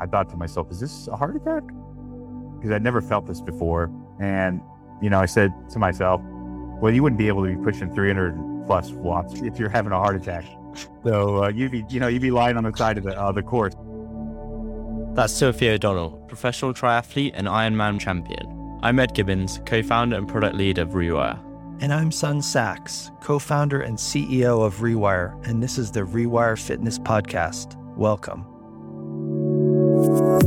I thought to myself, is this a heart attack? Because I'd never felt this before. And, you know, I said to myself, well, you wouldn't be able to be pushing 300 plus watts if you're having a heart attack. So uh, you'd be, you know, you'd be lying on the side of the, uh, the course. That's Timothy O'Donnell, professional triathlete and Ironman champion. I'm Ed Gibbons, co-founder and product lead of Rewire. And I'm Sun Sachs, co founder and CEO of Rewire, and this is the Rewire Fitness Podcast. Welcome. On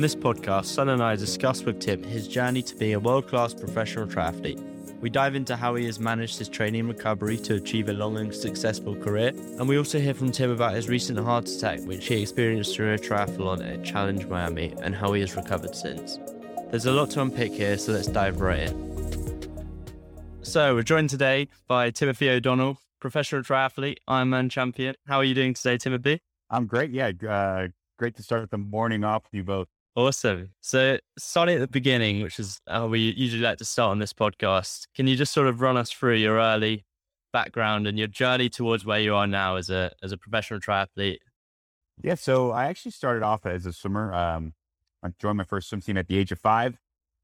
this podcast, Sun and I discuss with Tim his journey to being a world class professional triathlete. We dive into how he has managed his training and recovery to achieve a long and successful career, and we also hear from Tim about his recent heart attack, which he experienced during a triathlon at Challenge Miami, and how he has recovered since. There's a lot to unpick here, so let's dive right in. So, we're joined today by Timothy O'Donnell, professional triathlete, Ironman champion. How are you doing today, Timothy? I'm great. Yeah. Uh, great to start the morning off with you both. Awesome. So, starting at the beginning, which is how we usually like to start on this podcast, can you just sort of run us through your early background and your journey towards where you are now as a as a professional triathlete? Yeah. So I actually started off as a swimmer. Um, I joined my first swim team at the age of five,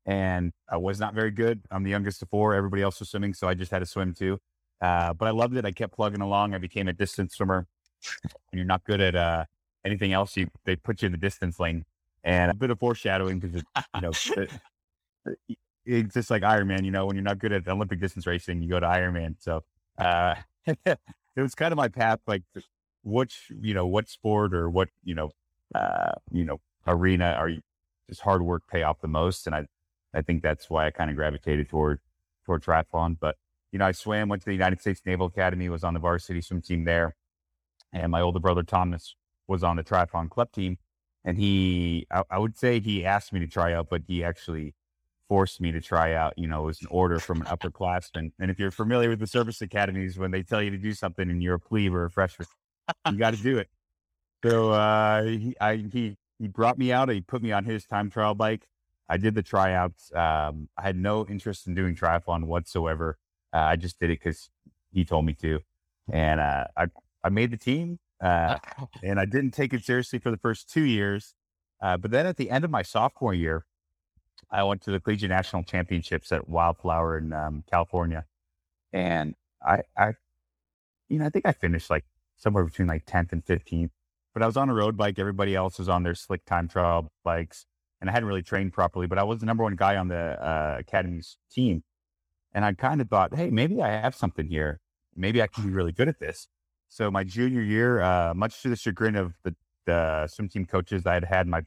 and I was not very good. I'm the youngest of four. Everybody else was swimming, so I just had to swim too. Uh, but I loved it. I kept plugging along. I became a distance swimmer. When you're not good at uh, anything else, you they put you in the distance lane. And a bit of foreshadowing because you know it, it's just like Ironman. You know, when you're not good at Olympic distance racing, you go to Ironman. So uh, it was kind of my path. Like, which you know, what sport or what you know, uh, you know, arena are you? Does hard work pay off the most? And I, I think that's why I kind of gravitated toward toward triathlon. But you know, I swam, went to the United States Naval Academy, was on the varsity swim team there, and my older brother Thomas was on the triathlon club team and he I, I, would say he asked me to try out but he actually forced me to try out you know it was an order from an upperclassman and if you're familiar with the service academies when they tell you to do something and you're a plebe or a freshman you got to do it so uh, he, I, he he brought me out he put me on his time trial bike i did the tryouts um, i had no interest in doing triathlon whatsoever uh, i just did it because he told me to and uh, I, I made the team uh, and I didn't take it seriously for the first two years. Uh, but then at the end of my sophomore year, I went to the Collegiate National Championships at Wildflower in um, California. And I, I, you know, I think I finished like somewhere between like 10th and 15th. But I was on a road bike. Everybody else was on their slick time trial bikes. And I hadn't really trained properly, but I was the number one guy on the uh, Academy's team. And I kind of thought, hey, maybe I have something here. Maybe I can be really good at this. So my junior year, uh, much to the chagrin of the, the swim team coaches, I had had my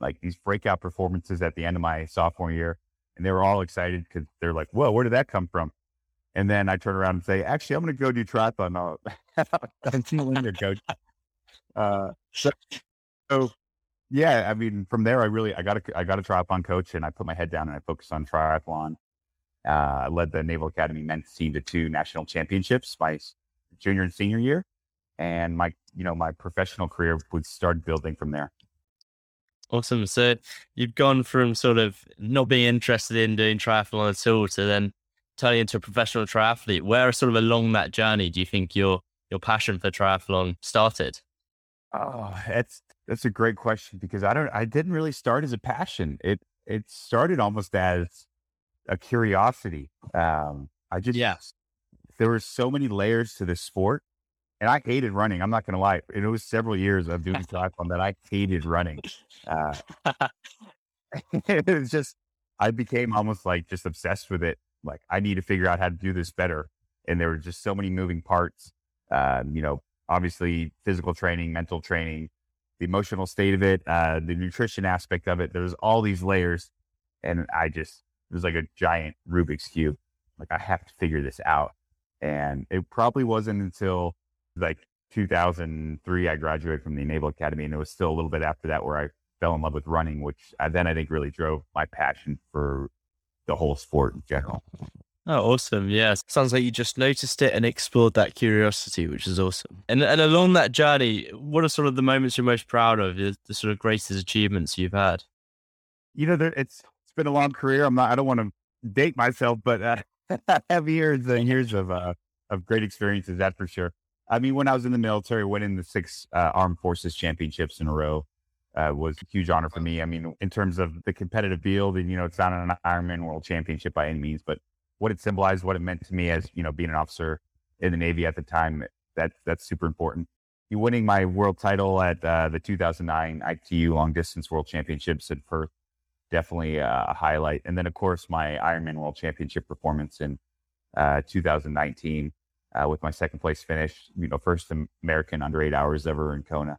like these breakout performances at the end of my sophomore year, and they were all excited because they're like, "Whoa, where did that come from?" And then I turn around and say, "Actually, I'm going to go do triathlon." I'm still in there, coach. Uh, so, so, yeah, I mean, from there, I really I got a I got a triathlon coach, and I put my head down and I focused on triathlon. Uh, I led the Naval Academy men's team to two national championships my junior and senior year, and my you know my professional career would start building from there. Awesome. So you've gone from sort of not being interested in doing triathlon at all to then turning into a professional triathlete. Where sort of along that journey do you think your your passion for triathlon started? Oh, that's that's a great question because I don't I didn't really start as a passion. It it started almost as a curiosity. Um, I just yeah. there were so many layers to this sport and I hated running. I'm not going to lie. And it was several years of doing triathlon that I hated running. Uh, it was just, I became almost like just obsessed with it. Like I need to figure out how to do this better. And there were just so many moving parts. Um, you know, obviously physical training, mental training, the emotional state of it, uh, the nutrition aspect of it. There's all these layers. And I just, it was like a giant Rubik's cube. Like I have to figure this out. And it probably wasn't until like 2003, I graduated from the Naval Academy, and it was still a little bit after that where I fell in love with running, which I, then I think really drove my passion for the whole sport in general. Oh, awesome. Yeah. Sounds like you just noticed it and explored that curiosity, which is awesome. And and along that journey, what are sort of the moments you're most proud of, the, the sort of greatest achievements you've had? You know, there, it's it's been a long career. I'm not I don't want to date myself, but uh, I have years and years of uh, of great experiences. That for sure. I mean, when I was in the military, winning the six uh, armed forces championships in a row uh, was a huge honor for me. I mean, in terms of the competitive field, and you know, it's not an Ironman World Championship by any means, but what it symbolized, what it meant to me as you know, being an officer in the Navy at the time, that that's super important. You winning my world title at uh, the 2009 ITU Long Distance World Championships at Perth, definitely uh, a highlight. And then, of course, my Ironman World Championship performance in uh, 2019 uh, with my second place finish. You know, first American under eight hours ever in Kona.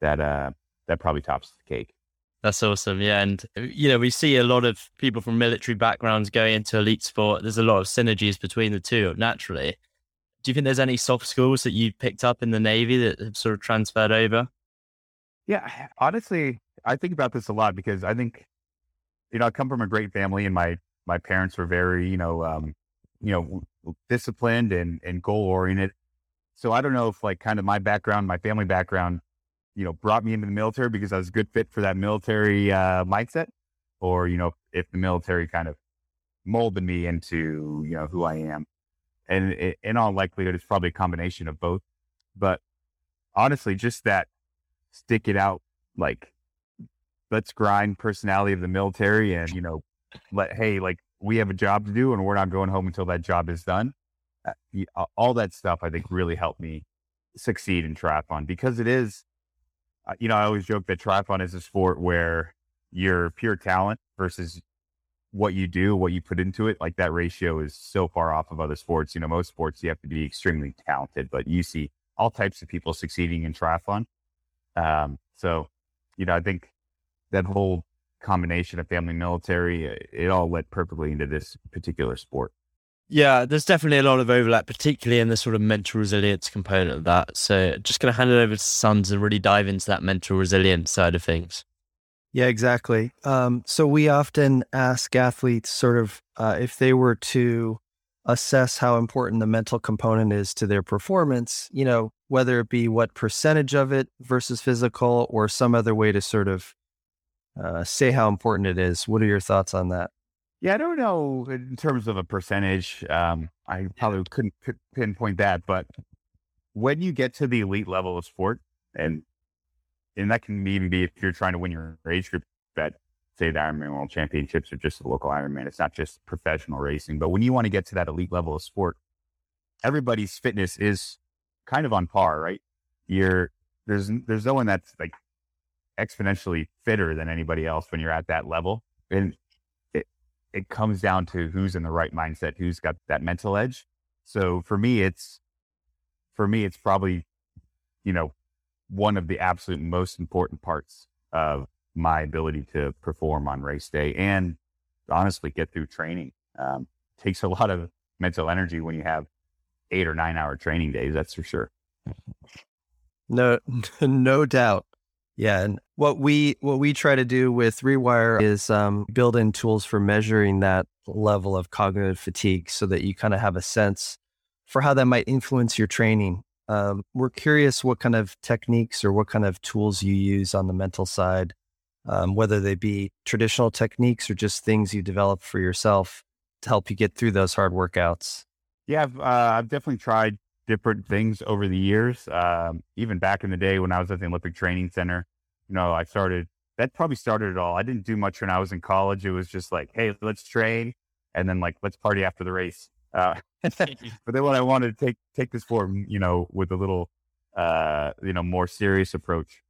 That uh, that probably tops the cake. That's awesome. Yeah. And, you know, we see a lot of people from military backgrounds going into elite sport. There's a lot of synergies between the two naturally. Do you think there's any soft skills that you picked up in the Navy that have sort of transferred over? Yeah. Honestly, I think about this a lot because I think, you know, I come from a great family and my, my parents were very, you know, um, you know, disciplined and, and goal oriented. So I don't know if like kind of my background, my family background you know, brought me into the military because I was a good fit for that military uh, mindset, or you know, if the military kind of molded me into you know who I am, and it, in all likelihood, it's probably a combination of both. But honestly, just that stick it out, like let's grind personality of the military, and you know, let hey, like we have a job to do, and we're not going home until that job is done. Uh, all that stuff, I think, really helped me succeed in triathlon because it is you know, I always joke that triathlon is a sport where your pure talent versus what you do, what you put into it, like that ratio is so far off of other sports. You know, most sports you have to be extremely talented, but you see all types of people succeeding in triathlon. Um, so, you know, I think that whole combination of family military, it all led perfectly into this particular sport. Yeah, there's definitely a lot of overlap, particularly in the sort of mental resilience component of that. So just going to hand it over to Sons and really dive into that mental resilience side of things. Yeah, exactly. Um, so we often ask athletes sort of uh, if they were to assess how important the mental component is to their performance, you know, whether it be what percentage of it versus physical or some other way to sort of uh, say how important it is. What are your thoughts on that? Yeah, I don't know in terms of a percentage. Um, I probably couldn't p- pinpoint that, but when you get to the elite level of sport, and and that can even be if you're trying to win your age group at say the Ironman World Championships or just the local Ironman. It's not just professional racing, but when you want to get to that elite level of sport, everybody's fitness is kind of on par, right? You're there's there's no one that's like exponentially fitter than anybody else when you're at that level. And it comes down to who's in the right mindset, who's got that mental edge. So for me, it's for me, it's probably, you know, one of the absolute most important parts of my ability to perform on race day and honestly get through training. Um, takes a lot of mental energy when you have eight or nine hour training days. That's for sure. No, no doubt. Yeah, and what we what we try to do with Rewire is um, build in tools for measuring that level of cognitive fatigue, so that you kind of have a sense for how that might influence your training. Um, we're curious what kind of techniques or what kind of tools you use on the mental side, um, whether they be traditional techniques or just things you develop for yourself to help you get through those hard workouts. Yeah, I've, uh, I've definitely tried different things over the years. Um, even back in the day when I was at the Olympic Training Center, you know, I started. That probably started it all. I didn't do much when I was in college. It was just like, hey, let's train, and then like let's party after the race. Uh, but then when I wanted to take take this form, you know, with a little, uh, you know, more serious approach,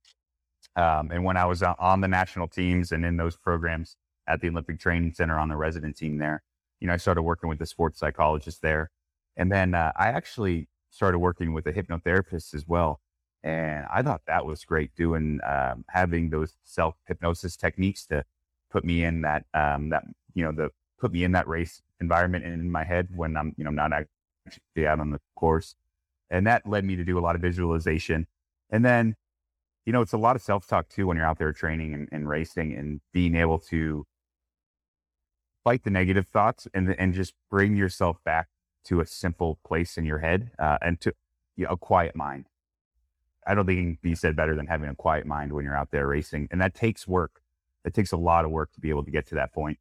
um, and when I was on the national teams and in those programs at the Olympic Training Center on the resident team there, you know, I started working with the sports psychologist there, and then uh, I actually started working with a hypnotherapist as well. And I thought that was great doing, um, having those self hypnosis techniques to put me in that, um, that, you know, the, put me in that race environment in my head when I'm, you know, not actually out on the course. And that led me to do a lot of visualization. And then, you know, it's a lot of self talk too when you're out there training and, and racing and being able to fight the negative thoughts and, and just bring yourself back to a simple place in your head uh, and to you know, a quiet mind. I don't think it can be said better than having a quiet mind when you're out there racing. And that takes work. It takes a lot of work to be able to get to that point.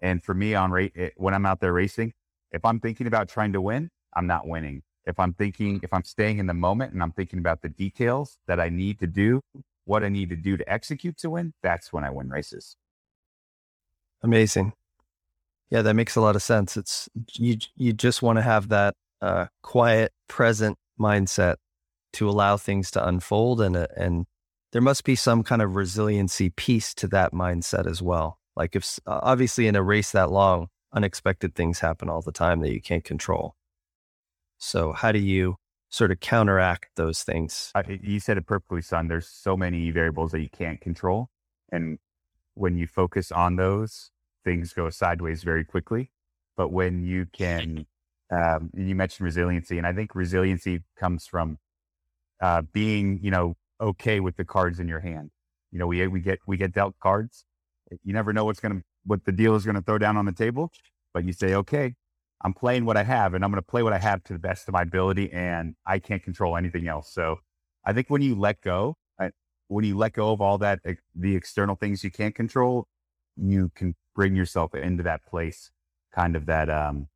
And for me, on rate eh, when I'm out there racing, if I'm thinking about trying to win, I'm not winning. If I'm thinking, if I'm staying in the moment and I'm thinking about the details that I need to do, what I need to do to execute to win, that's when I win races. Amazing. Yeah, that makes a lot of sense. It's you. You just want to have that uh, quiet, present mindset to allow things to unfold, and uh, and there must be some kind of resiliency piece to that mindset as well. Like if obviously in a race that long, unexpected things happen all the time that you can't control. So how do you sort of counteract those things? I, you said it perfectly, Sun. There's so many variables that you can't control, and when you focus on those, things go sideways very quickly. But when you can, um, you mentioned resiliency, and I think resiliency comes from uh, being, you know, okay with the cards in your hand. You know, we we get we get dealt cards. You never know what's gonna what the deal is gonna throw down on the table, but you say, okay, I'm playing what I have, and I'm gonna play what I have to the best of my ability, and I can't control anything else. So, I think when you let go, when you let go of all that, the external things you can't control, you can bring yourself into that place, kind of that, um,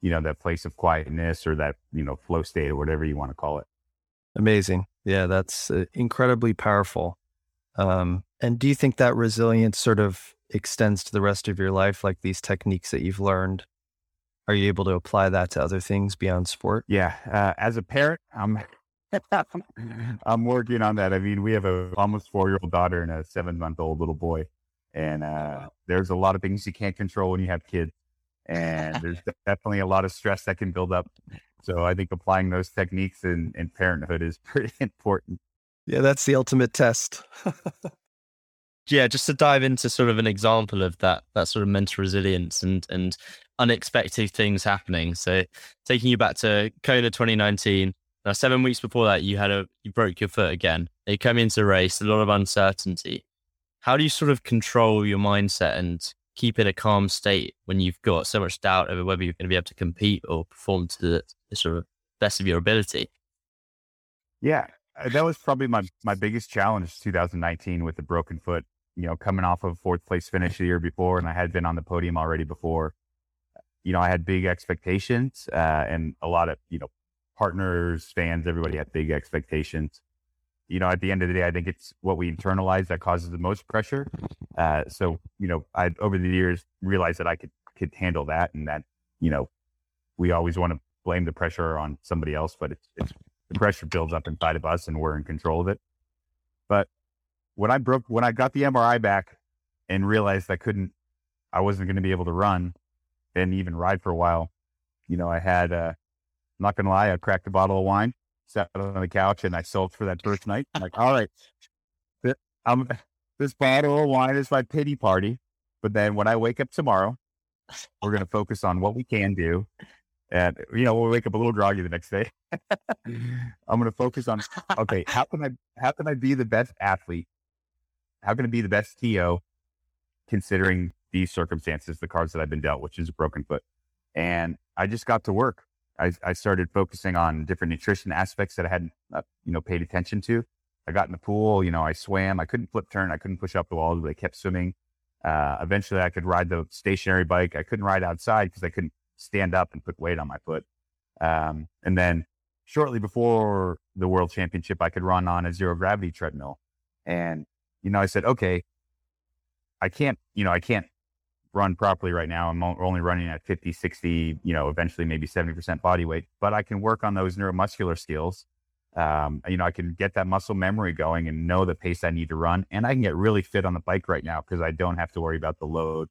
you know, that place of quietness or that, you know, flow state or whatever you want to call it. Amazing. Yeah, that's uh, incredibly powerful. Um, and do you think that resilience sort of extends to the rest of your life, like these techniques that you've learned? Are you able to apply that to other things beyond sport? Yeah. Uh, as a parent, I'm I'm working on that. I mean, we have a almost four year old daughter and a seven month old little boy, and uh, there's a lot of things you can't control when you have kids, and there's definitely a lot of stress that can build up. So I think applying those techniques in, in parenthood is pretty important. Yeah, that's the ultimate test. yeah, just to dive into sort of an example of that that sort of mental resilience and and unexpected things happening. So taking you back to Kona 2019 now, uh, seven weeks before that, you had a you broke your foot again. You come into a race, a lot of uncertainty. How do you sort of control your mindset and keep in a calm state when you've got so much doubt over whether you're going to be able to compete or perform to the, the sort of best of your ability? Yeah, uh, that was probably my my biggest challenge 2019 with the broken foot. You know, coming off of fourth place finish the year before, and I had been on the podium already before. You know, I had big expectations uh, and a lot of you know partners, fans, everybody had big expectations. You know, at the end of the day, I think it's what we internalize that causes the most pressure. Uh, so, you know, I over the years realized that I could could handle that, and that you know, we always want to blame the pressure on somebody else, but it's it's the pressure builds up inside of us, and we're in control of it. But when I broke, when I got the MRI back, and realized I couldn't, I wasn't going to be able to run and even ride for a while. You know, I had uh, I'm not gonna lie, I cracked a bottle of wine, sat on the couch, and I sulked for that first night. I'm like, all right, I'm, this bottle of wine is my pity party. But then when I wake up tomorrow, we're gonna focus on what we can do. And you know, we'll wake up a little groggy the next day. I'm gonna focus on okay, how can I how can I be the best athlete? How can I be the best TO considering these circumstances, the cards that I've been dealt, which is a broken foot. And I just got to work. I, I started focusing on different nutrition aspects that I hadn't, uh, you know, paid attention to. I got in the pool, you know, I swam. I couldn't flip turn. I couldn't push up the walls, but I kept swimming. Uh, eventually, I could ride the stationary bike. I couldn't ride outside because I couldn't stand up and put weight on my foot. Um, and then shortly before the world championship, I could run on a zero gravity treadmill. And, you know, I said, okay, I can't, you know, I can't run properly right now. I'm only running at 50, 60, you know, eventually maybe 70% body weight, but I can work on those neuromuscular skills. Um, you know, I can get that muscle memory going and know the pace I need to run. And I can get really fit on the bike right now because I don't have to worry about the load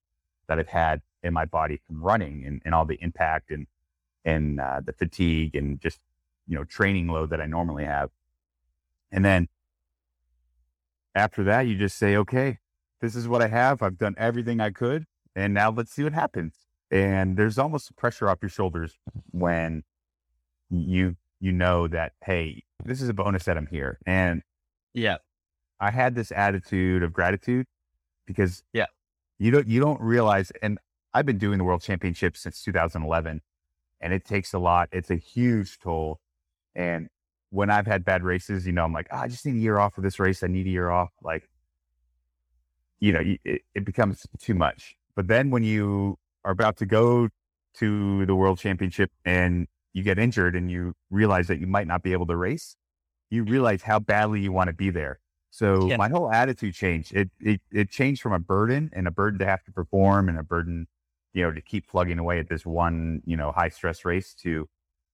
that I've had in my body from running and, and all the impact and, and uh, the fatigue and just, you know, training load that I normally have. And then after that, you just say, okay, this is what I have. I've done everything I could and now let's see what happens. And there's almost pressure off your shoulders when you you know that hey, this is a bonus that I'm here. And yeah, I had this attitude of gratitude because yeah, you don't you don't realize. And I've been doing the World Championship since 2011, and it takes a lot. It's a huge toll. And when I've had bad races, you know, I'm like, oh, I just need a year off of this race. I need a year off. Like, you know, it, it becomes too much. But then when you are about to go to the world championship and you get injured and you realize that you might not be able to race, you realize how badly you want to be there. So Yeah. my whole attitude changed. It, it it changed from a burden and a burden to have to perform and a burden, you know, to keep plugging away at this one, you know, high stress race to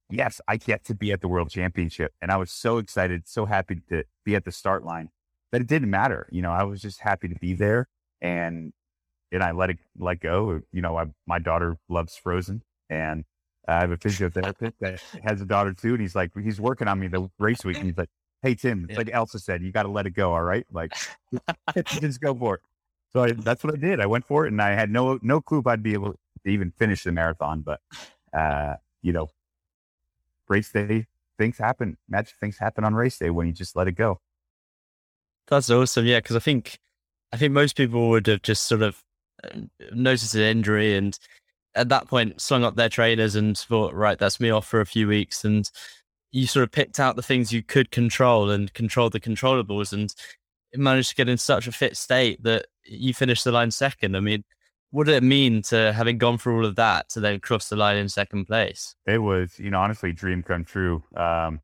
yes, I get to be at the world championship. And I was so excited, so happy to be at the start line that it didn't matter. You know, I was just happy to be there and and I let it let go. You know, I, my daughter loves Frozen and I have a physiotherapist that has a daughter too. And he's like, he's working on me the race week. And he's like, Hey, Tim, Yeah. like Elsa said, you got to let it go. All right. Like just go for it. So I, that's what I did. I went for it and I had no, no clue if I'd be able to even finish the marathon, but, uh, you know, race day, things happen, magic things happen on race day when you just let it go. That's awesome. Yeah, because I think I think most people would have just sort of uh, noticed an injury and at that point slung up their trainers and thought, right, that's me off for a few weeks. And you sort of picked out the things you could control and controlled the controllables and managed to get in such a fit state that you finished the line second. I mean, what did it mean to having gone through all of that to then cross the line in second place? It was, you know, honestly, dream come true. Um,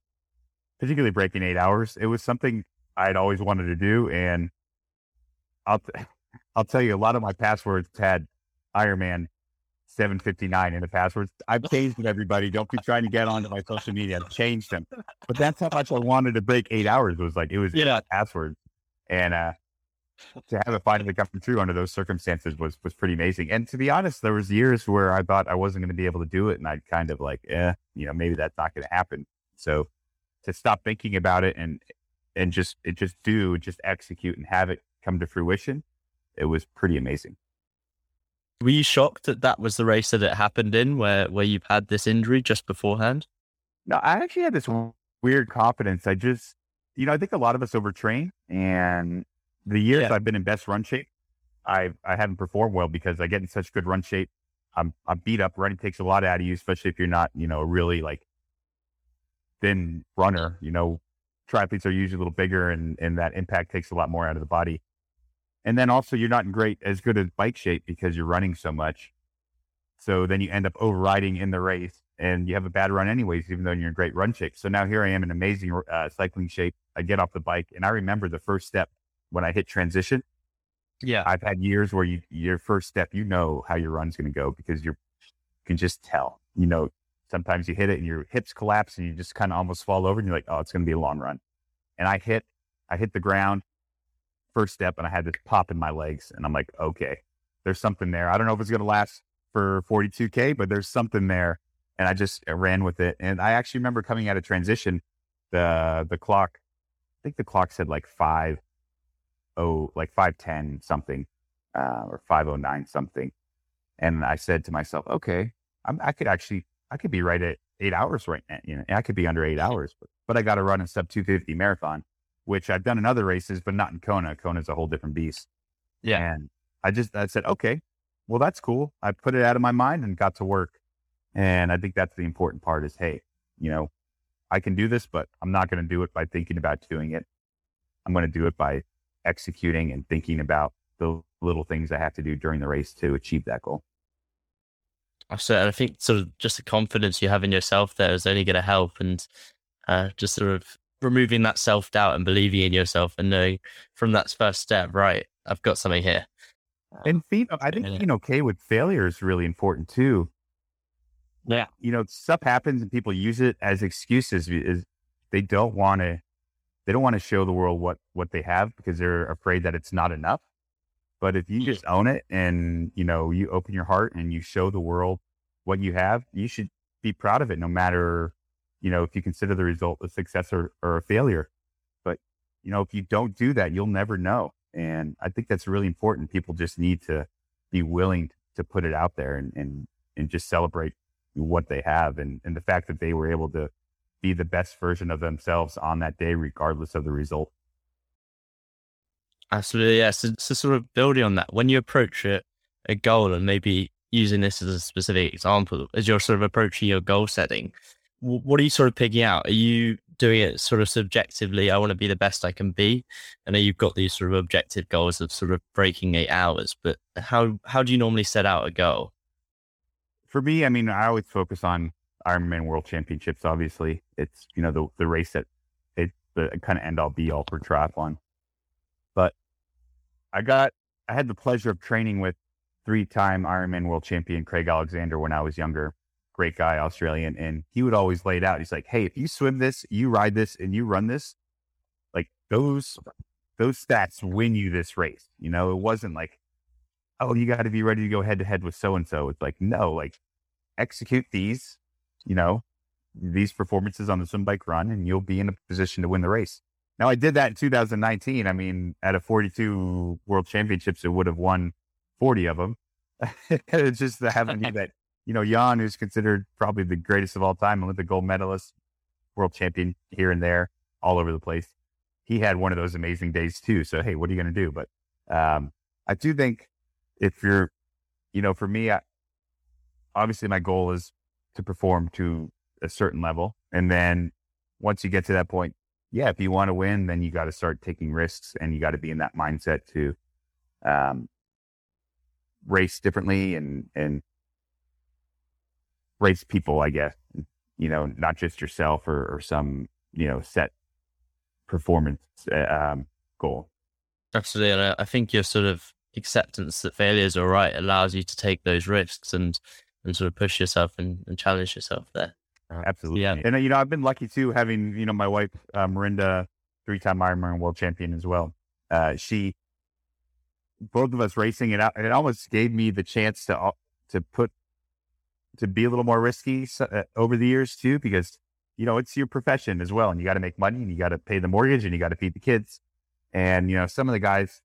particularly breaking eight hours. It was something I'd always wanted to do, and I'll t- I'll tell you, a lot of my passwords had Ironman seven fifty nine in the passwords. I've changed them. Everybody, don't be trying to get onto my social media. I've changed them, but that's how much I wanted to break eight hours. It was like it was Yeah. passwords, and uh, to have it finally come true under those circumstances was was pretty amazing. And to be honest, there was years where I thought I wasn't going to be able to do it, and I'd kind of like, eh, you know, maybe that's not going to happen. So to stop thinking about it and and just it just do just execute and have it come to fruition, it was pretty amazing. Were you shocked that that was the race that it happened in, where where you've had this injury just beforehand? No, I actually had this weird confidence. I just, you know, I think a lot of us overtrain, and the years Yeah. I've been in best run shape, I I haven't performed well because I get in such good run shape. I'm I'm beat up. Running takes a lot out of you, especially if you're not, you know, really like thin runner. You know, triathletes are usually a little bigger, and and that impact takes a lot more out of the body. And then also, you're not in great as good as bike shape because you're running so much. So then you end up overriding in the race and you have a bad run anyways, even though you're in great run shape. So now here I am in amazing uh, cycling shape. I get off the bike and I remember the first step when I hit transition. Yeah. I've had years where you, your first step, you know how your run's going to go because you're, you can just tell, you know, sometimes you hit it and your hips collapse and you just kind of almost fall over and you're like, oh, it's going to be a long run. And I hit, I hit the ground first step and I had this pop in my legs and I'm like, okay, there's something there. I don't know if it's going to last for 42K, but there's something there. And I just uh, ran with it. And I actually remember coming out of transition, the, the clock, I think the clock said like five, oh, like 510 something, uh, or 509 something. And I said to myself, okay, I'm, I could actually, I could be right at eight hours right now. You know, I could be under eight hours, but, but I got to run a sub 250 marathon, which I've done in other races, but not in Kona. Kona's a whole different beast. Yeah. And I just, I said, okay, well, that's cool. I put it out of my mind and got to work. And I think that's the important part is, hey, you know, I can do this, but I'm not going to do it by thinking about doing it. I'm going to do it by executing and thinking about the little things I have to do during the race to achieve that goal. Absolutely. And I think sort of just the confidence you have in yourself there is only going to help and uh, just sort of removing that self doubt and believing in yourself and knowing from that first step, right, I've got something here. And being, I think being okay with failure is really important too. Yeah. You know, stuff happens and people use it as excuses. Is they don't want to, they don't want to show the world what what they have because they're afraid that it's not enough. But if you just own it and you know you open your heart and you show the world what you have, you should be proud of it, no matter you know if you consider the result a success or, or a failure. But you know if you don't do that, you'll never know. And I think that's really important. People just need to be willing to put it out there and and, and just celebrate what they have and, and the fact that they were able to be the best version of themselves on that day, regardless of the result. Absolutely. Yeah. So, so sort of building on that, when you approach a, a goal and maybe using this as a specific example, as you're sort of approaching your goal setting, wh- what are you sort of picking out? Are you doing it sort of subjectively. I want to be the best I can be. I know you've got these sort of objective goals of sort of breaking eight hours, but how how do you normally set out a goal? For me, I mean, I always focus on Ironman World Championships. Obviously, it's you know the the race that it's the kind of end all be all for triathlon. But I got I had the pleasure of training with three time Ironman World Champion Craig Alexander when I was younger great guy, Australian, and he would always lay it out. He's like, "Hey, if you swim this, you ride this, and you run this, like those those stats win you this race." You know, it wasn't like, "Oh, you got to be ready to go head to head with so and so." It's like, no, like execute these, you know, these performances on the swim bike run, and you'll be in a position to win the race. Now, I did that in 2019. I mean, at a 42 World Championships, it would have won 40 of them. it's just the having that you know, Jan, who's considered probably the greatest of all time, Olympic gold medalist, world champion here and there, all over the place. He had one of those amazing days too. So, hey, what are you going to do? But um, I do think if you're, you know, for me, I, obviously my goal is to perform to a certain level. And then once you get to that point, yeah, if you want to win, then you got to start taking risks and you got to be in that mindset to um, race differently and, and race people, I guess, you know, not just yourself or, or some, you know, set performance uh, um, goal. Absolutely. I think you're sort of acceptance that failure is all right allows you to take those risks and, and sort of push yourself and, and challenge yourself there. Absolutely. Yeah. And, uh, you know, I've been lucky too, having, you know, my wife, uh, Mirinda, three time Ironman world champion as well. Uh, she, both of us racing it out, it almost gave me the chance to, to put to be a little more risky uh, over the years too, because you know it's your profession as well, and you got to make money, and you got to pay the mortgage, and you got to feed the kids. And you know, some of the guys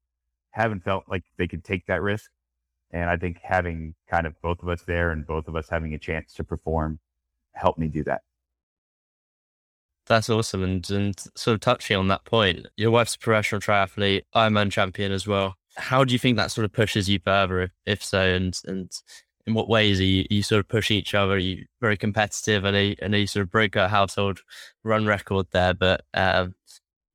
haven't felt like they could take that risk, and I think having kind of both of us there and both of us having a chance to perform helped me do that. That's awesome. And, and sort of touching on that point, your wife's a professional triathlete, Ironman champion as well. How do you think that sort of pushes you further, if, if so? And, and in what ways are you, are you sort of pushing each other? Are you very competitive? and know you sort of broke a household run record there, but um,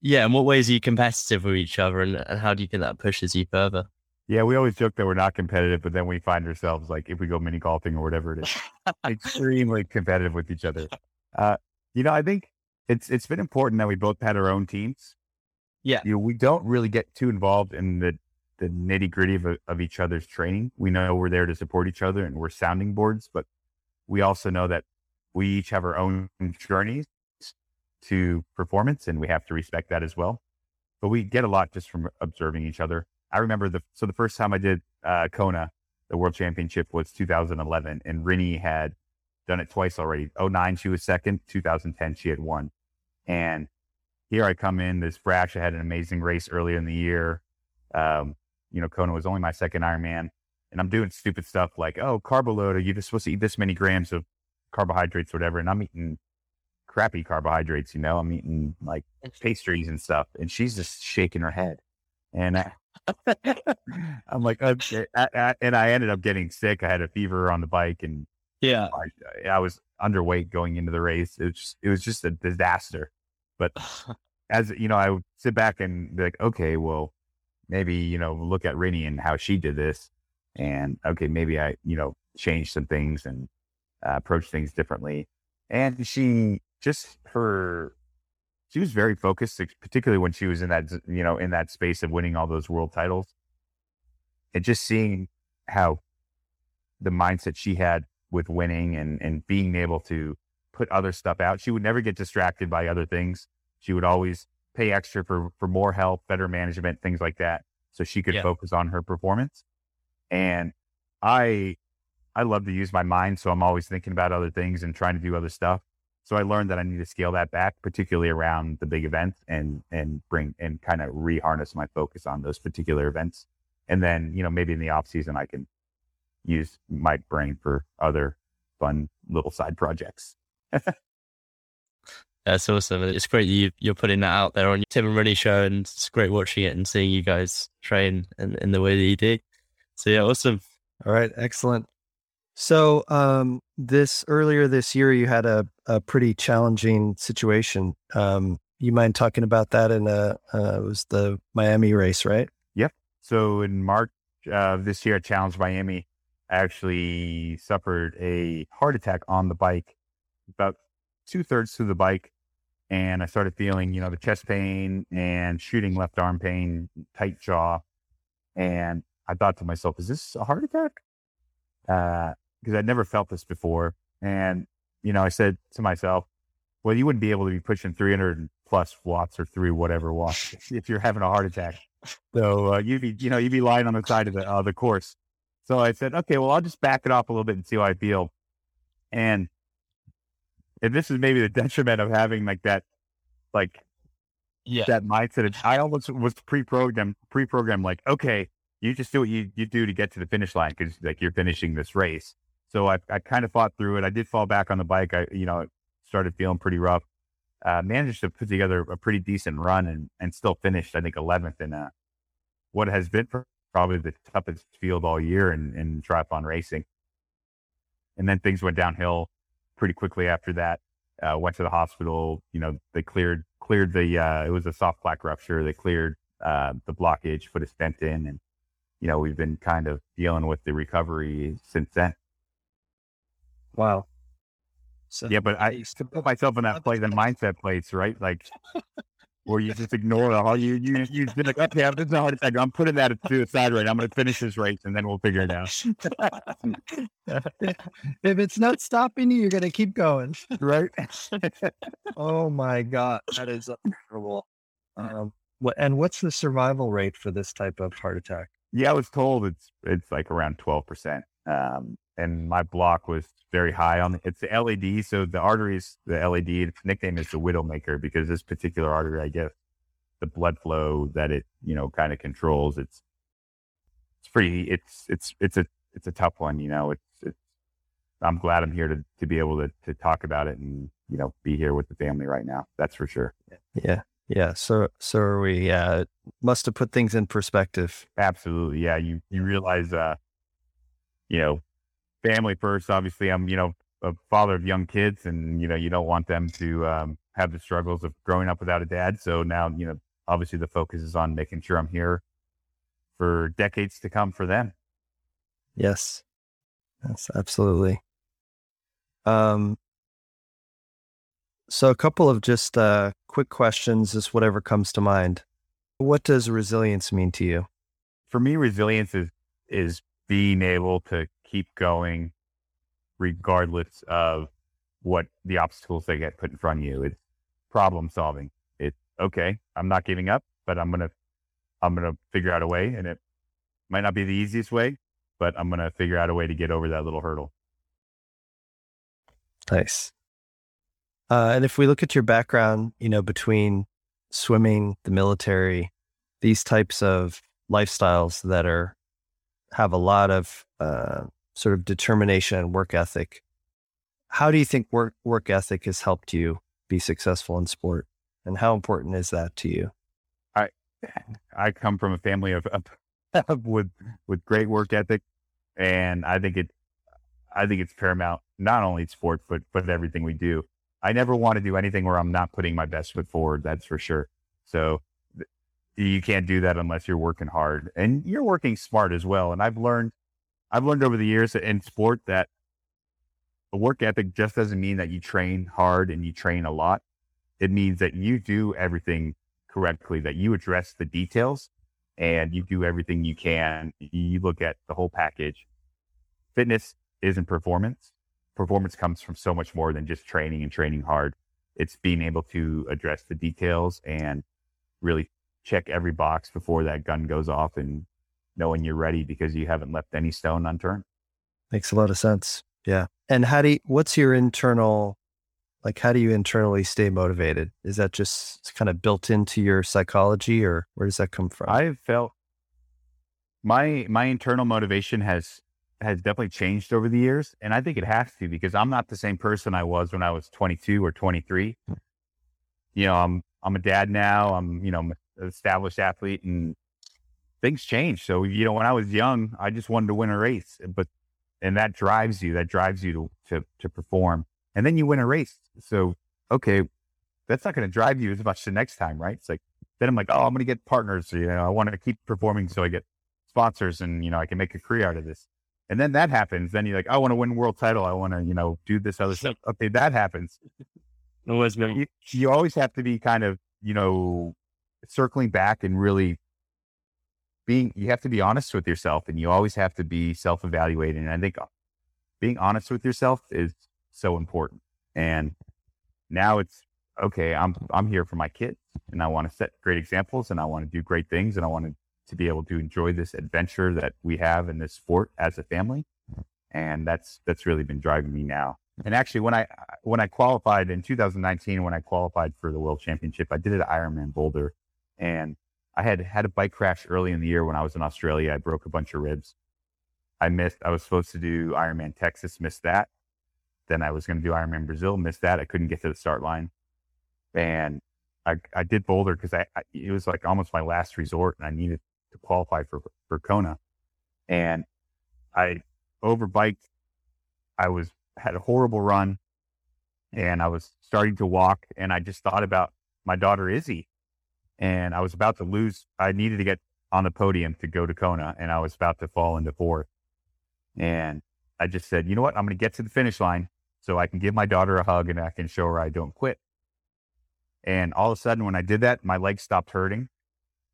yeah, in what ways are you competitive with each other and, and how do you think that pushes you further? Yeah, we always joke that we're not competitive, but then we find ourselves like if we go mini golfing or whatever it is, extremely competitive with each other. Uh, you know, I think it's it's been important that we both had our own teams. Yeah, you know, we don't really get too involved in the the nitty gritty of, of each other's training. We know we're there to support each other and we're sounding boards, but we also know that we each have our own journeys to performance and we have to respect that as well. But we get a lot just from observing each other. I remember the, so the first time I did uh, Kona, the world championship was 2011 and Rinny had done it twice already. 09, she was second. 2010, she had won. And here I come in this brash. I had an amazing race earlier in the year. Um, you know, Kona was only my second Ironman, and I'm doing stupid stuff like, oh, carbo load, you're just supposed to eat this many grams of carbohydrates, whatever, and I'm eating crappy carbohydrates. You know, I'm eating like pastries and stuff, and she's just shaking her head, and I, I'm like, okay. I, I, and I ended up getting sick. I had a fever on the bike, and yeah, I, I was underweight going into the race. It was just, it was just a disaster. But as you know, I would sit back and be like, okay, well, maybe, you know, look at Rinny and how she did this. And okay, maybe I, you know, change some things and uh, approach things differently. And she just her, she was very focused, particularly when she was in that, you know, in that space of winning all those world titles. And just seeing how the mindset she had with winning and, and being able to put other stuff out. She would never get distracted by other things. She would always pay extra for for more help, better management, things like that, so she could yeah. focus on her performance. And I I love to use my mind, so I'm always thinking about other things and trying to do other stuff. So I learned that I need to scale that back, particularly around the big events, and and bring and kind of reharness my focus on those particular events. And then you know maybe in the off season I can use my brain for other fun little side projects. That's awesome. It's great you, you're putting that out there on Tim and Rinny show, and it's great watching it and seeing you guys train in, in the way that you do. So, yeah, awesome. All right, excellent. So, um, this earlier this year, you had a, a pretty challenging situation. Um, you mind talking about that? In a uh, it was the Miami race, right? Yep. So in March uh, this year Challenge Miami, I actually suffered a heart attack on the bike, about two thirds through the bike, and I started feeling, you know, the chest pain and shooting left arm pain, tight jaw, and I thought to myself, "Is this a heart attack?" Uh, because I'd never felt this before. And, you know, I said to myself, well, you wouldn't be able to be pushing 300 plus watts or three, whatever watts if you're having a heart attack. So uh, you'd be, you know, you'd be lying on the side of the, uh, the course. So I said, okay, well, I'll just back it off a little bit and see how I feel. And, and this is maybe the detriment of having like that, like Yeah. that mindset. I almost was pre-programmed, pre-programmed like, okay, you just do what you, you do to get to the finish line because like you're finishing this race. So I, I kind of fought through it. I did fall back on the bike. I, you know, started feeling pretty rough. Uh, managed to put together a pretty decent run and, and still finished, I think, 11th in uh, what has been probably the toughest field all year in, in triathlon racing. And then things went downhill pretty quickly after that. Uh, went to the hospital. You know, they cleared cleared the. Uh, it was a soft plaque rupture. They cleared uh, the blockage, put a stent in, and you know we've been kind of dealing with the recovery since then. Wow. So Yeah, but I to put myself in that place, in mindset place, right? Like, where you just ignore it all. You you you like, okay, I'm a heart attack. I'm putting that to the side right. I'm going to finish this race, and then we'll figure it out. if it's not stopping you, you're going to keep going. right? Oh my God, that is incredible. Um, what and what's the survival rate for this type of heart attack? Yeah, I was told it's it's like around twelve percent. Um, and my block was very high on it's the LAD. So the arteries, the LAD, its nickname is the Widowmaker because this particular artery, I guess, the blood flow that it you know kind of controls. It's it's pretty. It's it's it's a it's a tough one. You know, it's it's. I'm glad I'm here to to be able to to talk about it and you know be here with the family right now. That's for sure. Yeah, yeah. So so are we. It must have put things in perspective. Absolutely. Yeah. You, you realize, uh, you know, family first, obviously I'm, you know, a father of young kids and, you know, you don't want them to, um, have the struggles of growing up without a dad. So now, you know, obviously the focus is on making sure I'm here for decades to come for them. Yes, yes, absolutely. Um, so a couple of just uh, quick questions, just whatever comes to mind. What does resilience mean to you? For me, resilience is, is being able to keep going regardless of what the obstacles they get put in front of you. It's problem solving. It's okay. I'm not giving up, but I'm to, I'm to figure out a way and it might not be the easiest way, but I'm to figure out a way to get over that little hurdle. Nice. Uh, and if we look at your background, you know, between swimming, the military, these types of lifestyles that are have a lot of uh, sort of determination and work ethic. How do you think work work ethic has helped you be successful in sport, and how important is that to you? I I come from a family of, of with with great work ethic, and I think it, I think it's paramount not only in sport but but everything we do. I never want to do anything where I'm not putting my best foot forward. That's for sure. So you can't do that unless you're working hard and you're working smart as well. And I've learned, I've learned over the years in sport that a work ethic just doesn't mean that you train hard and you train a lot. It means that you do everything correctly, that you address the details and you do everything you can. You look at the whole package. Fitness isn't performance. Performance comes from so much more than just training and training hard. It's being able to address the details and really check every box before that gun goes off and knowing you're ready because you haven't left any stone unturned. Makes a lot of sense. Yeah. And how do you, what's your internal like how do you internally stay motivated? Is that just kind of built into your psychology or where does that come from? I've felt my my internal motivation has has definitely changed over the years, and I think it has to because I'm not the same person I was when I was 22 or 23. Hmm. You know, I'm I'm a dad now. I'm you know I'm an established athlete, and things change. So you know, when I was young, I just wanted to win a race, but and that drives you. That drives you to to to perform, and then you win a race. So okay, that's not going to drive you as much the next time, right? It's like then I'm like, oh, I'm going to get partners. You know, I want to keep performing so I get sponsors, and you know, I can make a career out of this. And then that happens. Then you're like, I want to win world title. I want to, you know, do this other stuff. Okay, that happens. Always You, you always have to be kind of, you know, circling back and really being. You have to be honest with yourself, and you always have to be self-evaluating. And I think uh, being honest with yourself is so important. And now it's okay. I'm I'm here for my kids, and I want to set great examples, and I want to do great things, and I want to to be able to enjoy this adventure that we have in this sport as a family. And that's that's really been driving me now. And actually, when I when I qualified in 2019, when I qualified for the World Championship, I did it at Ironman Boulder, and I had had a bike crash early in the year when I was in Australia. I broke a bunch of ribs. I missed. I was supposed to do Ironman Texas, missed that. Then I was going to do Ironman Brazil, missed that. I couldn't get to the start line, and I I did Boulder because I, I it was like almost my last resort, and I needed to qualify for for Kona, and I overbiked. I was had a horrible run, and I was starting to walk, and I just thought about my daughter Izzy, and I was about to lose. I needed to get on the podium to go to Kona, and I was about to fall into fourth, and I just said, you know what, I'm going to get to the finish line so I can give my daughter a hug and I can show her I don't quit. And all of a sudden, when I did that, my legs stopped hurting.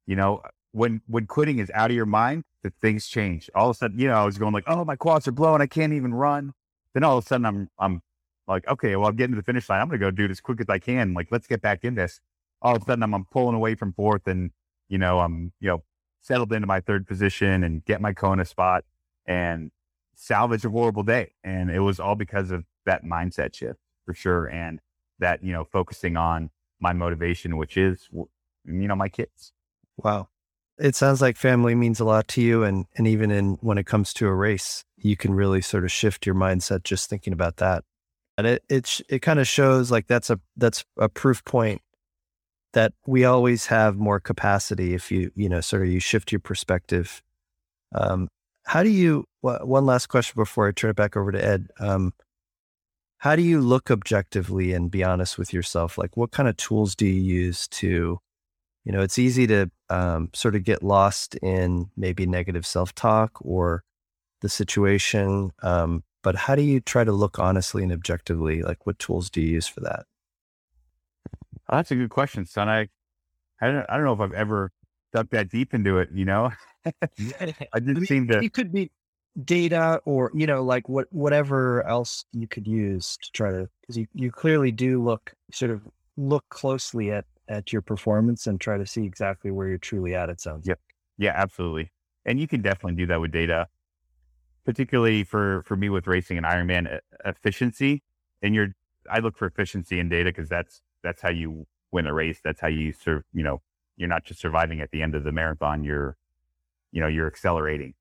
You know, when when quitting is out of your mind, the things change. All of a sudden, you know, I was going like, "Oh, my quads are blowing. I can't even run." Then all of a sudden, I'm I'm like, "Okay, well, I'm getting to the finish line. I'm going to go do it as quick as I can. Like, let's get back in this." All of a sudden, I'm, I'm pulling away from fourth, and you know, I'm you know settled into my third position and get my Kona spot and salvage a horrible day. And it was all because of that mindset shift for sure, and that you know, focusing on my motivation, which is you know my kids. Wow. It sounds like family means a lot to you. And, and even in when it comes to a race, you can really sort of shift your mindset just thinking about that. And it, it, it kind of shows like that's a, that's a proof point that we always have more capacity if you, you know, sort of you shift your perspective. Um, how do you, wh- one last question before I turn it back over to Ed. Um, how do you look objectively and be honest with yourself? Like what kind of tools do you use to, you know, it's easy to um, sort of get lost in maybe negative self talk or the situation. Um, but how do you try to look honestly and objectively? Like, what tools do you use for that? Oh, that's a good question, Sun. I, I don't, I don't know if I've ever dug that deep into it. You know, I just mean, seem to. It could be data or, you know, like what, whatever else you could use to try to, because you, you clearly do look sort of look closely at, at your performance and try to see exactly where you're truly at. It sounds. Yep. Yeah, absolutely. And you can definitely do that with data, particularly for for me with racing and Ironman efficiency. And you're, I look for efficiency in data because that's that's how you win a race. That's how you serve. You know, you're not just surviving at the end of the marathon. You're, you know, you're accelerating,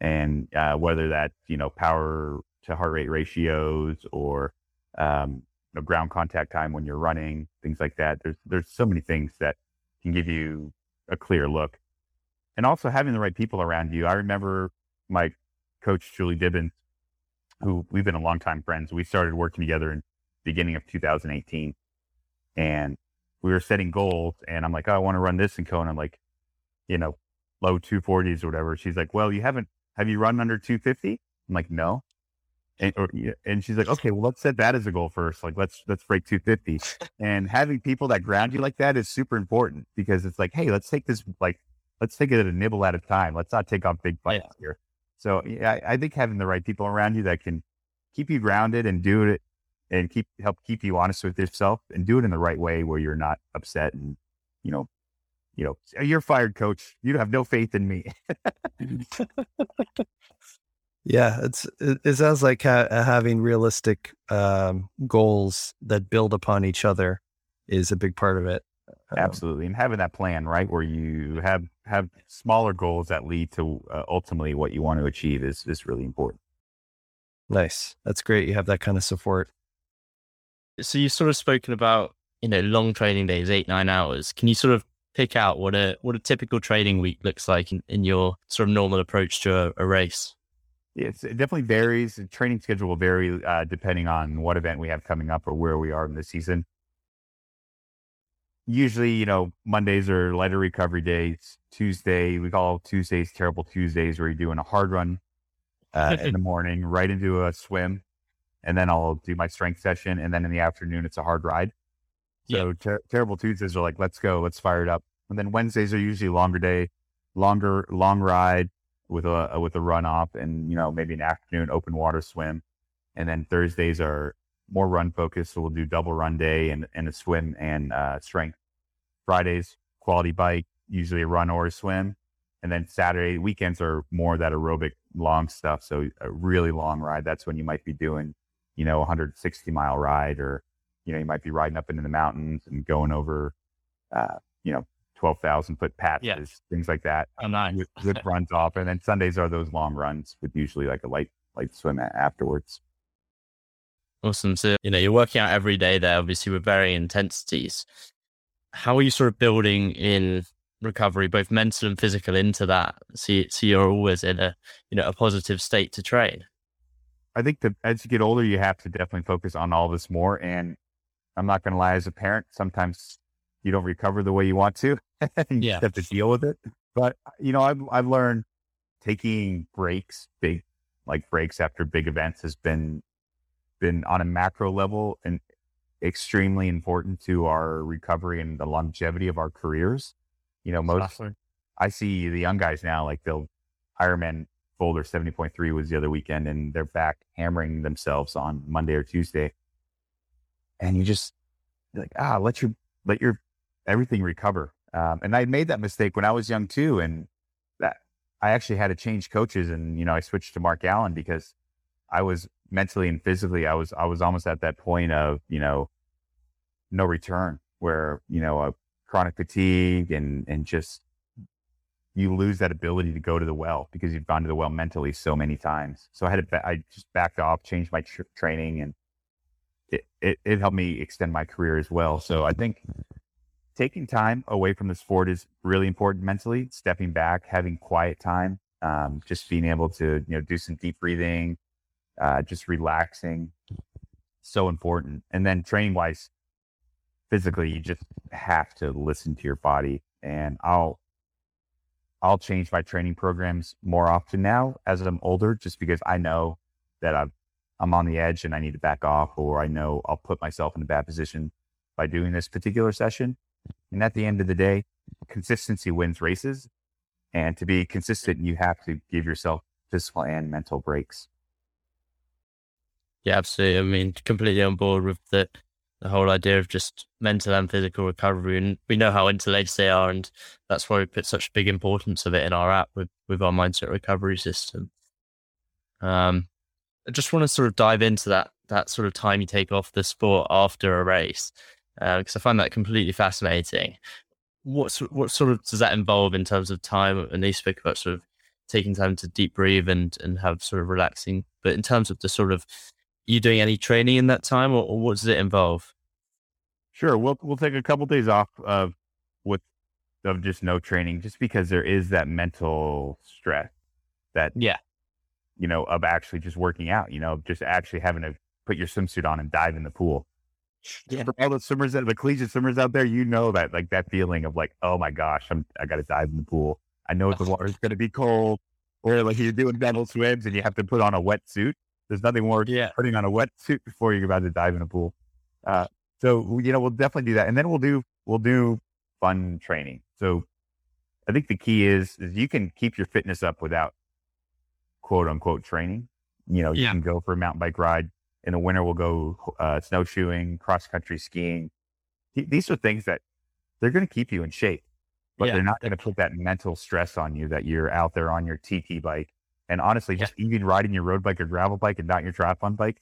and uh, whether that's you know power to heart rate ratios or um, you know, ground contact time when you're running, things like that. There's there's so many things that can give you a clear look, and also having the right people around you. I remember my coach Julie Dibens, who we've been a long time friends. We started working together in beginning of 2018, and we were setting goals. And I'm like, oh, I want to run this in Kona, like, you know, low 240s or whatever. She's like, well, you haven't. Have you run under 250? I'm like, no. And, or, and she's like, okay, well, let's set that as a goal first. Like, let's let's break 250. and having people that ground you like that is super important because it's like, hey, let's take this like, let's take it at a nibble at a time. Let's not take on big bites here. So yeah, I, I think having the right people around you that can keep you grounded and do it and keep help keep you honest with yourself and do it in the right way where you're not upset and you know, you know, you're fired, coach. You have no faith in me. Yeah, it's it, it sounds like ha- having realistic um, goals that build upon each other is a big part of it. Um, Absolutely, and having that plan right where you have have smaller goals that lead to uh, ultimately what you want to achieve is is really important. Nice. That's great. You have that kind of support. So you've sort of spoken about, you know, long training days, eight, nine hours. Can you sort of pick out what a what a typical training week looks like in, in your sort of normal approach to a, a race? It's, it definitely varies. The training schedule will vary uh, depending on what event we have coming up or where we are in the season. Usually, you know, Mondays are lighter recovery days. Tuesday, we call Tuesdays terrible Tuesdays, where you're doing a hard run uh, in the morning, right into a swim, and then I'll do my strength session, and then in the afternoon it's a hard ride. So ter- terrible Tuesdays are like, let's go, let's fire it up, and then Wednesdays are usually longer day, longer long ride, with a with a run off and you know maybe an afternoon open water swim, and then Thursdays are more run focused, so we'll do double run day and, and a swim and uh, strength. Fridays quality bike, usually a run or a swim, and then Saturday weekends are more that aerobic long stuff. So a really long ride. That's when you might be doing you know 160 mile ride or you know you might be riding up into the mountains and going over uh, you know 12,000 foot patches, yeah. things like that. Oh, nice. With, with runs off. And then Sundays are those long runs with usually like a light, light swim afterwards. Awesome. So, you know, you're working out every day there, obviously with varying intensities. How are you sort of building in recovery, both mental and physical into that? So, so you're always in a, you know, a positive state to train. I think that as you get older, you have to definitely focus on all this more. And I'm not going to lie, as a parent, sometimes you don't recover the way you want to. And you yeah. have to deal with it. But you know, I've I've learned taking breaks, big like breaks after big events has been been on a macro level and extremely important to our recovery and the longevity of our careers. You know, most I see the young guys now, like they'll Ironman Boulder 70.3 was the other weekend and they're back hammering themselves on Monday or Tuesday. And you just like, ah, let your let your everything recover. Um, and I made that mistake when I was young too. And that I actually had to change coaches and, you know, I switched to Mark Allen because I was mentally and physically, I was, I was almost at that point of, you know, no return where, you know, a chronic fatigue and, and just you lose that ability to go to the well because you've gone to the well mentally so many times. So I had to, I just backed off, changed my tr- training and it, it, it helped me extend my career as well. So I think taking time away from the sport is really important mentally. Stepping back, having quiet time, um, just being able to you know do some deep breathing, uh, just relaxing, so important. And then training wise, physically, you just have to listen to your body. And I'll I'll change my training programs more often now as I'm older, just because I know that I've I'm on the edge and I need to back off, or I know I'll put myself in a bad position by doing this particular session. And at the end of the day, consistency wins races. And to be consistent, you have to give yourself physical and mental breaks. Yeah, absolutely. I mean, completely on board with the the whole idea of just mental and physical recovery. And we know how interlaced they are, and that's why we put such big importance of it in our app with with our mindset recovery system. Um, I just want to sort of dive into that that sort of time you take off the sport after a race because uh, I find that completely fascinating. What what sort of does that involve in terms of time? And they spoke about sort of taking time to deep breathe and and have sort of relaxing. But in terms of the sort of, you doing any training in that time, or, or what does it involve? Sure, we'll we'll take a couple days off of with of just no training, just because there is that mental stress that yeah, you know, of actually just working out. You know, just actually having to put your swimsuit on and dive in the pool yeah. For all the swimmers, the collegiate swimmers out there, you know that like that feeling of like, oh my gosh, I'm I got to dive in the pool. I know the water's going to be cold, or like you're doing mental swims and you have to put on a wetsuit. There's nothing more yeah. putting on a wetsuit before you're about to dive in a pool. Uh, so you know we'll definitely do that, and then we'll do we'll do fun training. So I think the key is is you can keep your fitness up without quote unquote training. You know, you yeah. can go for a mountain bike ride in the winter we'll go uh, snowshoeing, cross country skiing. these are things that they're going to keep you in shape, but yeah. they're not going to put that mental stress on you that you're out there on your TT bike. And honestly, just even riding your road bike or gravel bike and not your triathlon bike,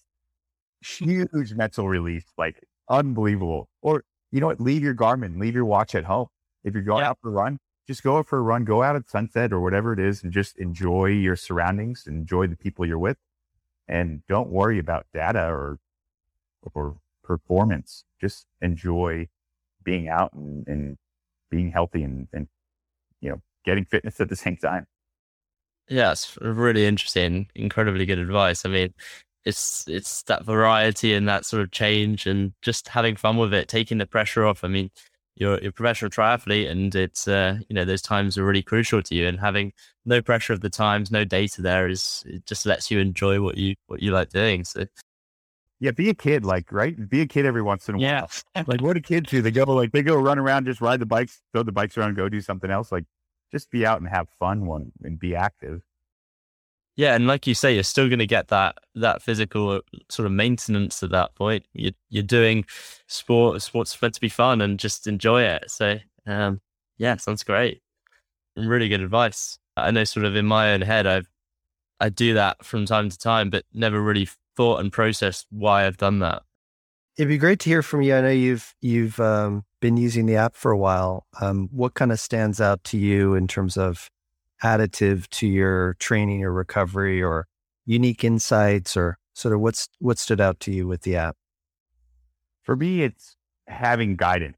huge mental release, like unbelievable. Or you know what? Leave your Garmin, leave your watch at home. If you're going yeah. out for a run, just go out for a run, go out at sunset or whatever it is, and just enjoy your surroundings, enjoy the people you're with and don't worry about data or or performance. Just enjoy being out and, and being healthy and, and you know getting fitness at the same time. Yeah, it's really interesting, incredibly good advice. I mean, it's it's that variety and that sort of change and just having fun with it, taking the pressure off. I mean, you're, you're a professional triathlete and it's uh, you know those times are really crucial to you and having no pressure of the times no data there is it just lets you enjoy what you what you like doing so yeah be a kid like right be a kid every once in a while yeah. while like what do kids do they go like they go run around just ride the bikes throw the bikes around go do something else like just be out and have fun one and be active yeah, and like you say, you're still going to get that that physical uh, sort of maintenance at that point. You're you're doing sport. Sport's meant to be fun and just enjoy it. So, um, yeah, sounds great. Really good advice. I know, sort of in my own head, I've I do that from time to time, but never really thought and processed why I've done that. It'd be great to hear from you. I know you've you've um, been using the app for a while. Um, what kind of stands out to you in terms of additive to your training or recovery or unique insights or sort of what's what stood out to you with the app? For me, it's having guidance.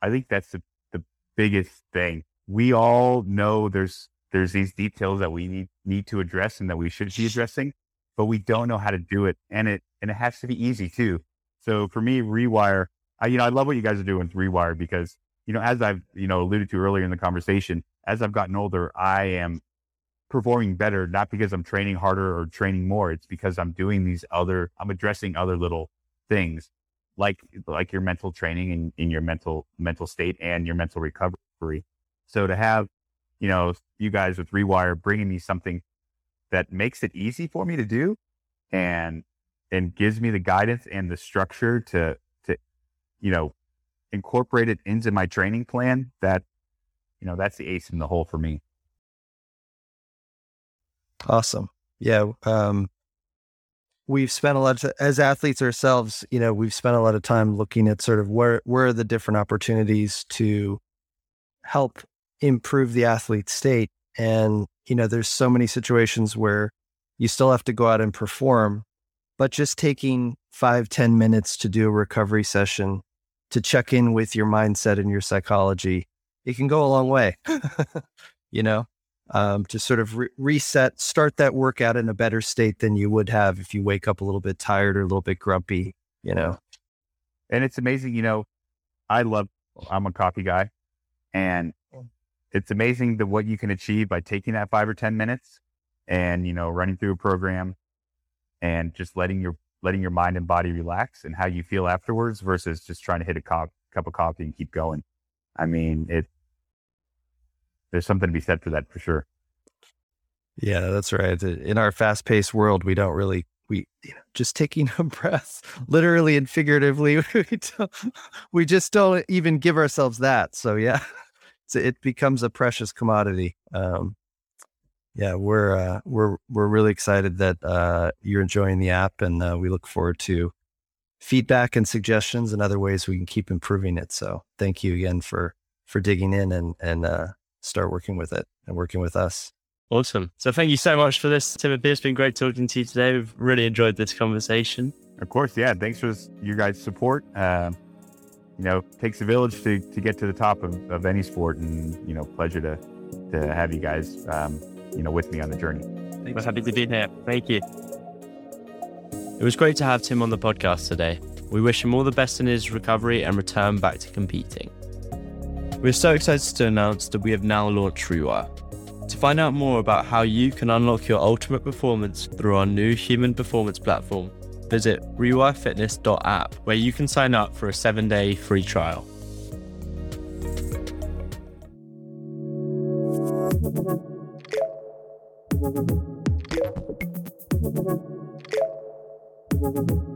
I think that's the, the biggest thing. We all know there's there's these details that we need need to address and that we should be addressing, but we don't know how to do it. And it and it has to be easy too. So for me, rewire, I, you know, I love what you guys are doing with rewire because, you know, as I've, you know, alluded to earlier in the conversation, as I've gotten older, I am performing better, not because I'm training harder or training more. It's because I'm doing these other, I'm addressing other little things like, like your mental training and in your mental, mental state and your mental recovery. So to have, you know, you guys with Rewire bringing me something that makes it easy for me to do and, and gives me the guidance and the structure to, to, you know, incorporate it into my training plan that you know, that's the ace in the hole for me. Awesome. Yeah. Um, we've spent a lot of, as athletes ourselves, you know, we've spent a lot of time looking at sort of where, where are the different opportunities to help improve the athlete's state. And, you know, there's so many situations where you still have to go out and perform, but just taking five ten minutes to do a recovery session to check in with your mindset and your psychology it can go a long way, you know, um, to sort of re- reset, start that workout in a better state than you would have if you wake up a little bit tired or a little bit grumpy, you know. And it's amazing, you know, I love, I'm a coffee guy and mm. it's amazing the what you can achieve by taking that five or 10 minutes and, you know, running through a program and just letting your, letting your mind and body relax and how you feel afterwards versus just trying to hit a cup of coffee and keep going. I mean, it there's something to be said for that for sure. Yeah, that's right. In our fast-paced world, we don't really we you know, just taking a breath, literally and figuratively, we, we just don't even give ourselves that. So yeah, it becomes a precious commodity. Um, yeah, we're uh, we're we're really excited that uh, you're enjoying the app, and uh, we look forward to feedback and suggestions and other ways we can keep improving it. So thank you again for for digging in and and uh, start working with it and working with us. Awesome. So thank you so much for this, Timothy. It's been great talking to you today. We've really enjoyed this conversation. Of course, yeah. Thanks for this, your guys' support. Uh, you know, takes a village to, to get to the top of, of any sport, and you know, pleasure to to have you guys, um, you know, with me on the journey. Thanks. We're happy to be here. Thank you. It was great to have Tim on the podcast today. We wish him all the best in his recovery and return back to competing. We're so excited to announce that we have now launched Rewire. To find out more about how you can unlock your ultimate performance through our new human performance platform, visit rewirefitness.app where you can sign up for a seven day free trial. Thank you.